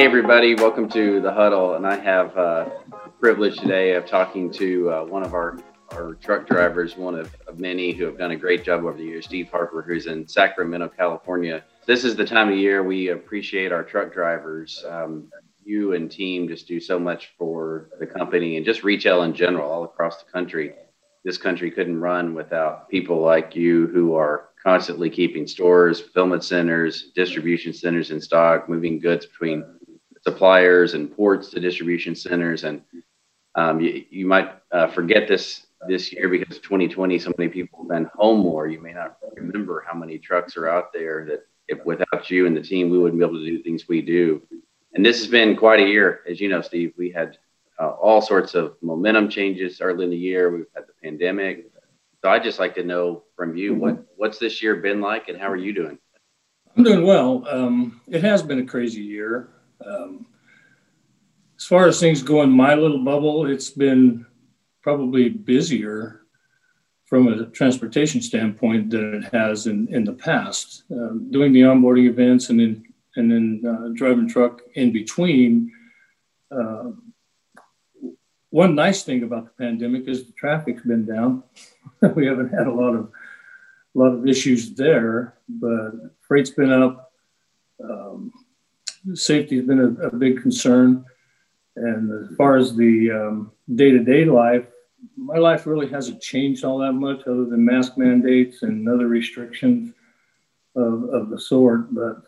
Hey, everybody, welcome to the huddle. And I have uh, the privilege today of talking to uh, one of our, our truck drivers, one of, of many who have done a great job over the years, Steve Harper, who's in Sacramento, California. This is the time of year we appreciate our truck drivers. Um, you and team just do so much for the company and just retail in general all across the country. This country couldn't run without people like you who are constantly keeping stores, fulfillment centers, distribution centers in stock, moving goods between suppliers and ports to distribution centers. And um, you, you might uh, forget this this year because 2020, so many people have been home more. You may not remember how many trucks are out there that if without you and the team, we wouldn't be able to do things we do. And this has been quite a year, as you know, Steve. We had uh, all sorts of momentum changes early in the year. We've had the pandemic, so I'd just like to know from you what what's this year been like, and how are you doing? I'm doing well. Um, it has been a crazy year. Um, as far as things go in my little bubble, it's been probably busier from a transportation standpoint than it has in, in the past. Um, doing the onboarding events and then and then uh, driving truck in between. Uh, one nice thing about the pandemic is the traffic's been down. we haven't had a lot of a lot of issues there, but freight's been up. Um, safety has been a, a, big concern, and as far as the day to day life, my life really hasn't changed all that much, other than mask mandates and other restrictions of, of the sort. But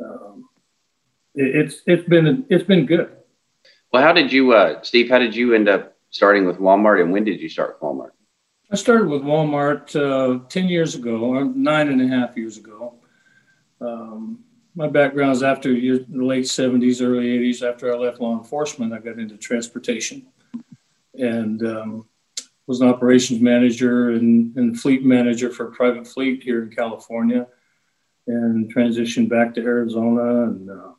um, it, it's it's been it's been good. Well, how did you, uh, Steve? How did you end up starting with Walmart, and when did you start Walmart? I started with Walmart uh, 10 years ago, or nine and a half years ago. Um, my background is after the late 70s, early 80s. After I left law enforcement, I got into transportation and um, was an operations manager and, and, fleet manager for a private fleet here in California and transitioned back to Arizona and uh,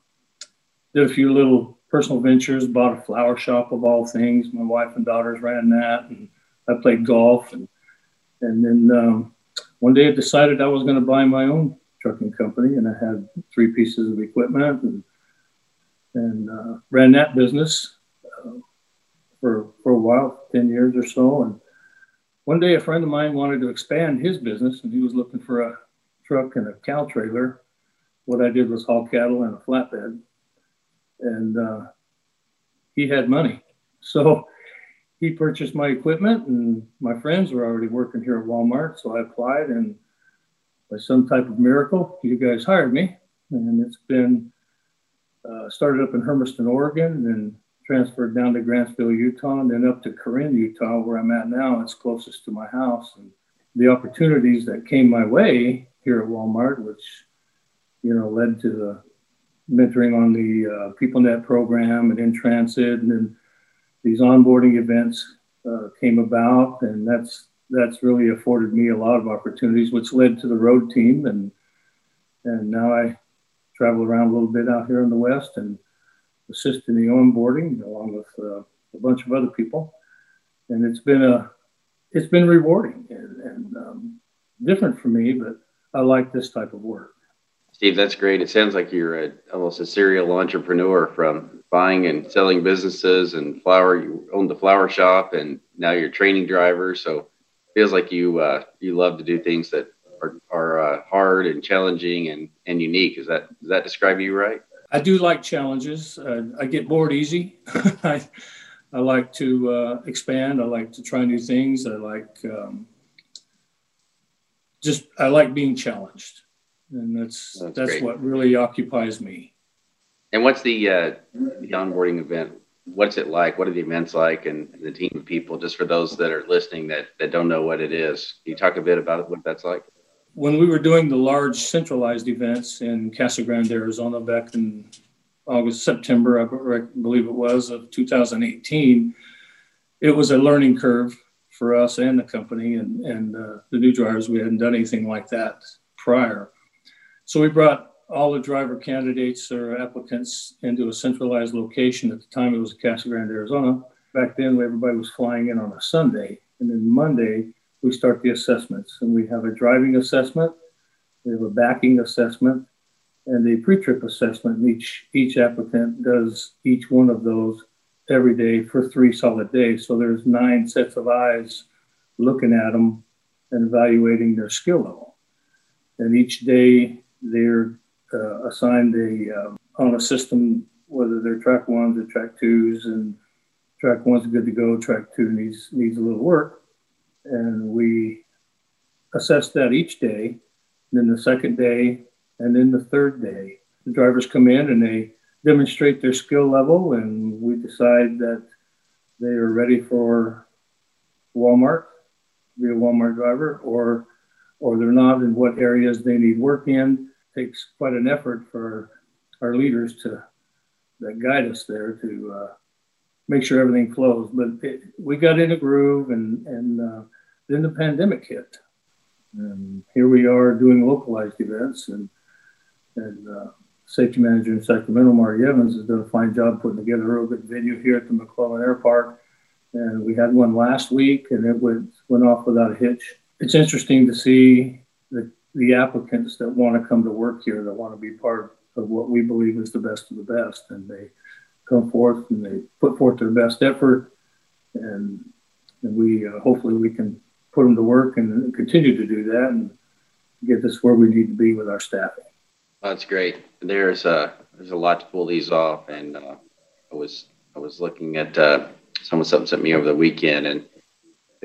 did a few little personal ventures, bought a flower shop of all things. My wife and daughters ran that. And I played golf, and and then um, one day I decided I was going to buy my own trucking company, and I had three pieces of equipment and and uh, ran that business uh, for for a while, ten years or so. And one day, a friend of mine wanted to expand his business, and he was looking for a truck and a cow trailer. What I did was haul cattle and a flatbed, and uh, he had money, so he purchased my equipment, and my friends were already working here at Walmart. So I applied, and by some type of miracle, you guys hired me. And it's been uh, started up in Hermiston, Oregon, and transferred down to Grantsville, Utah, and then up to Corinne, Utah, where I'm at now. It's closest to my house. And the opportunities that came my way here at Walmart, which you know led to the mentoring on the uh, PeopleNet program and in transit, and then these onboarding events uh, came about, and that's that's really afforded me a lot of opportunities, which led to the road team, and and now I travel around a little bit out here in the West and assist in the onboarding along with uh, a bunch of other people, and it's been a it's been rewarding and, and um, different for me, but I like this type of work. Steve, that's great. It sounds like you're a, almost a serial entrepreneur from buying and selling businesses and flower. You own the flower shop, and now you're training drivers. So feels like you uh, you love to do things that are, are uh, hard and challenging and, and unique. Is that does that describe you right? I do like challenges. Uh, I get bored easy. I, I like to uh, expand. I like to try new things. I like um, just I like being challenged and that's that's, that's what really occupies me. And what's the uh, the onboarding event? What's it like? What are the events like, and, the team of people? Just for those that are listening that that don't know what it is, Can you talk a bit about what that's like? When we were doing the large centralized events in Casa Grande, Arizona, back in August, September, I believe it was of 2018, it was a learning curve for us and the company and and uh, the new drivers. We hadn't done anything like that prior. So we brought all the driver candidates or applicants into a centralized location. At the time, it was Casa Grande, Arizona. Back then, everybody was flying in on a Sunday. And then Monday, we start the assessments. And we have a driving assessment, we have a backing assessment, and a pre-trip assessment. Each each applicant does each one of those every day for three solid days. So there's nine sets of eyes looking at them and evaluating their skill level. And each day they're uh, um, on a system, whether they're track ones or track twos, and track one's good to go, track two needs needs a little work, and we assess that each day. Then the second day, and then the third day, the drivers come in and they demonstrate their skill level, and we decide that they are ready for Walmart, be a Walmart driver, or or they're not, and what areas they need work in. Takes quite an effort for our leaders to that guide us there to uh, make sure everything flows. But it, we got in a groove, and and uh, then the pandemic hit, and here we are doing localized events, and and uh, safety manager in Sacramento, Marty Evans, has done a fine job putting together a real good venue here at the McClellan Air Park. And we had one last week, and it went went off without a hitch. It's interesting to see the applicants that want to come to work here, that want to be part of what we believe is the best of the best, and they come forth and they put forth their best effort, and and we uh, hopefully we can put them to work and continue to do that and get this where we need to be with our staffing. That's great. There's a there's a lot to pull these off, and uh, I was I was looking at uh, someone sent me over the weekend, and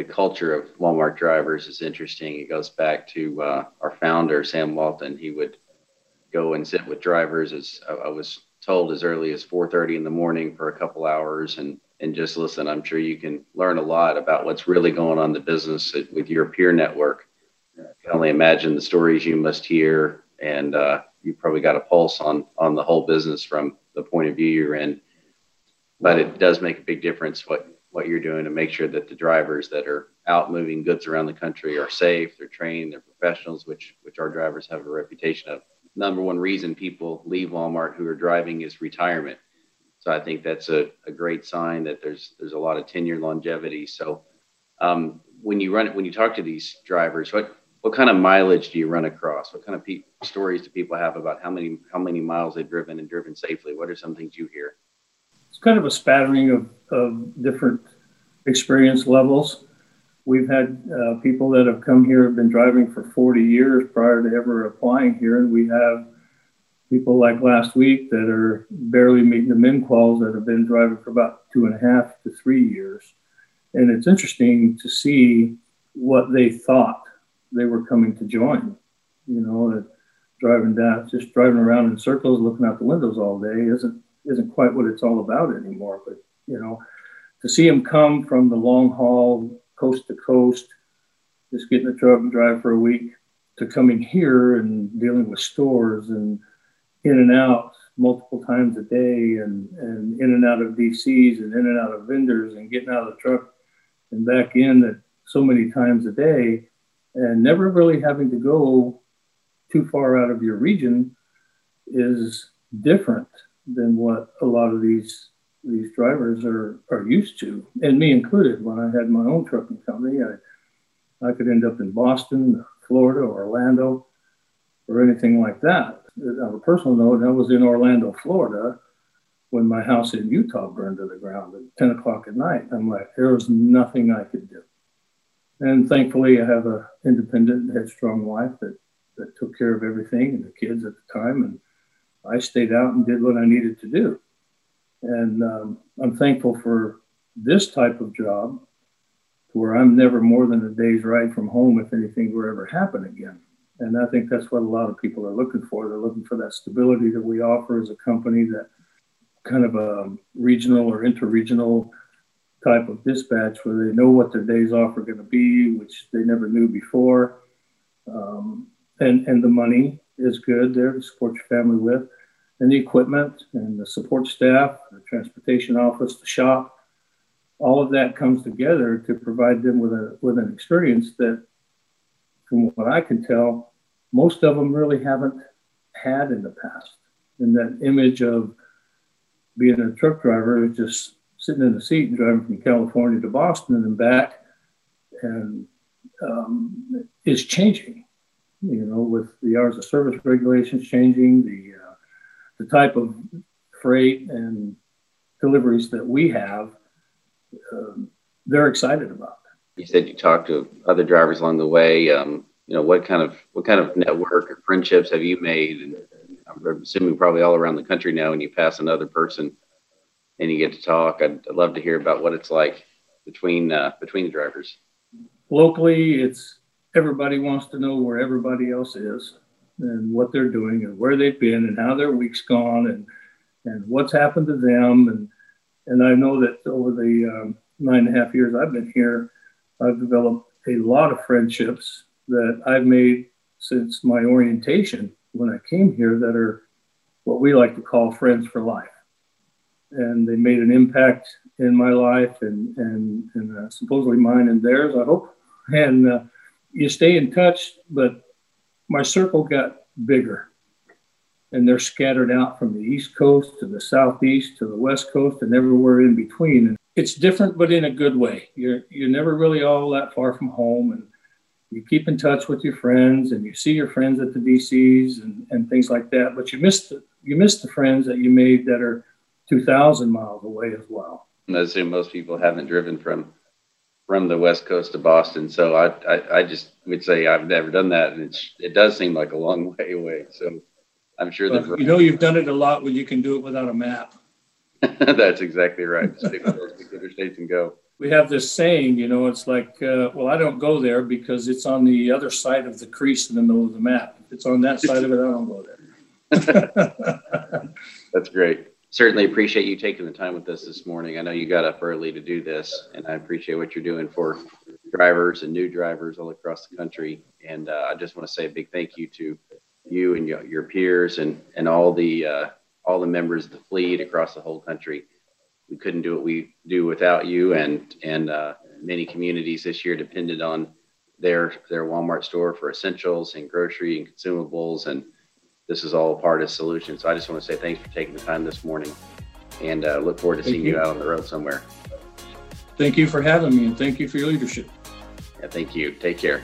the culture of Walmart drivers is interesting. It goes back to uh, our founder Sam Walton. He would go and sit with drivers as I, was told as early as 4:30 in the morning for a couple hours and and just listen. I'm sure you can learn a lot about what's really going on in the business with your peer network. I can only imagine the stories you must hear, and uh, you probably got a pulse on on the whole business from the point of view you're in. But it does make a big difference what what you're doing to make sure that the drivers that are out moving goods around the country are safe, they're trained, they're professionals, which which our drivers have a reputation of. Number one reason people leave Walmart who are driving is retirement. So I think that's a, a great sign that there's there's a lot of tenure longevity. So um, when you run it, when you talk to these drivers, what what kind of mileage do you run across? What kind of pe- stories do people have about how many how many miles they've driven and driven safely? What are some things you hear? Kind of a spattering of, of different experience levels. We've had uh, people that have come here have been driving for 40 years prior to ever applying here, and we have people like last week that are barely meeting the min quals that have been driving for about two and a half to three years. And it's interesting to see what they thought they were coming to join. You know, driving down, just driving around in circles, looking out the windows all day isn't isn't quite what it's all about anymore. But you know, to see him come from the long haul, coast to coast, just getting a truck and drive for a week, to coming here and dealing with stores and in and out multiple times a day and, and in and out of DCs and in and out of vendors and getting out of the truck and back in at so many times a day and never really having to go too far out of your region is different than what a lot of these these drivers are are used to, and me included. When I had my own trucking company, I I could end up in Boston, Florida, Orlando, or anything like that. On a personal note, I was in Orlando, Florida, when my house in Utah burned to the ground at 10 o'clock at night. I'm like, there was nothing I could do. And thankfully, I have an independent, headstrong wife that, that took care of everything and the kids at the time. And I stayed out and did what I needed to do. And um, I'm thankful for this type of job where I'm never more than a day's ride from home if anything were ever happen again. And I think that's what a lot of people are looking for. They're looking for that stability that we offer as a company that kind of a regional or interregional type of dispatch where they know what their days off are going to be, which they never knew before. Um, and, and the money is good there to support your family with, and the equipment and the support staff, the transportation office, the shop. All of that comes together to provide them with a with an experience that, from what I can tell, most of them really haven't had in the past. And that image of being a truck driver is just sitting in the seat and driving from California to Boston and back, and um, is changing. You know, with the hours of service regulations changing, the uh, the type of freight and deliveries that we have, um, they're excited about. You said you talked to other drivers along the way. Um, you know, what kind of what kind of network or friendships have you made? And I'm assuming probably all around the country now. When you pass another person and you get to talk, I'd, I'd love to hear about what it's like between uh, between the drivers. Locally, it's everybody wants to know where everybody else is and what they're doing and where they've been and how their week's gone and and what's happened to them and and I know that over the um, nine and a half years I've been here, I've developed a lot of friendships that I've made since my orientation when I came here that are what we like to call friends for life. And they made an impact in my life and, and, and uh, supposedly mine and theirs, I hope. And uh, you stay in touch, but my circle got bigger. And they're scattered out from the East Coast to the Southeast to the West Coast and everywhere in between. And it's different, but in a good way. You're, you're never really all that far from home. And you keep in touch with your friends and you see your friends at the DCs and, and things like that. But you miss the, you miss the friends that you made that are 2,000 miles away as well. I assume most people haven't driven from from the west coast to Boston. So I, I, I, just would say I've never done that, and it's it does seem like a long way away. So I'm sure that you know you've done it a lot when you can do it without a map. That's exactly right. Stick with interstates and go. We have this saying, you know, it's like, uh, well, I don't go there because it's on the other side of the crease in the middle of the map. If it's on that side of it, I don't go there. That's great certainly appreciate you taking the time with us this morning. I know you got up early to do this, and I appreciate what you're doing for drivers and new drivers all across the country. And uh, I just want to say a big thank you to you and your, your peers and and all the uh, all the members of the fleet across the whole country. We couldn't do what we do without you, and and uh, many communities this year depended on their their Walmart store for essentials and grocery and consumables and this is all part of the solution. So I just want to say thanks for taking the time this morning and uh, look forward to thank seeing you. you out on the road somewhere. Thank you for having me and thank you for your leadership. Yeah, thank you. Take care.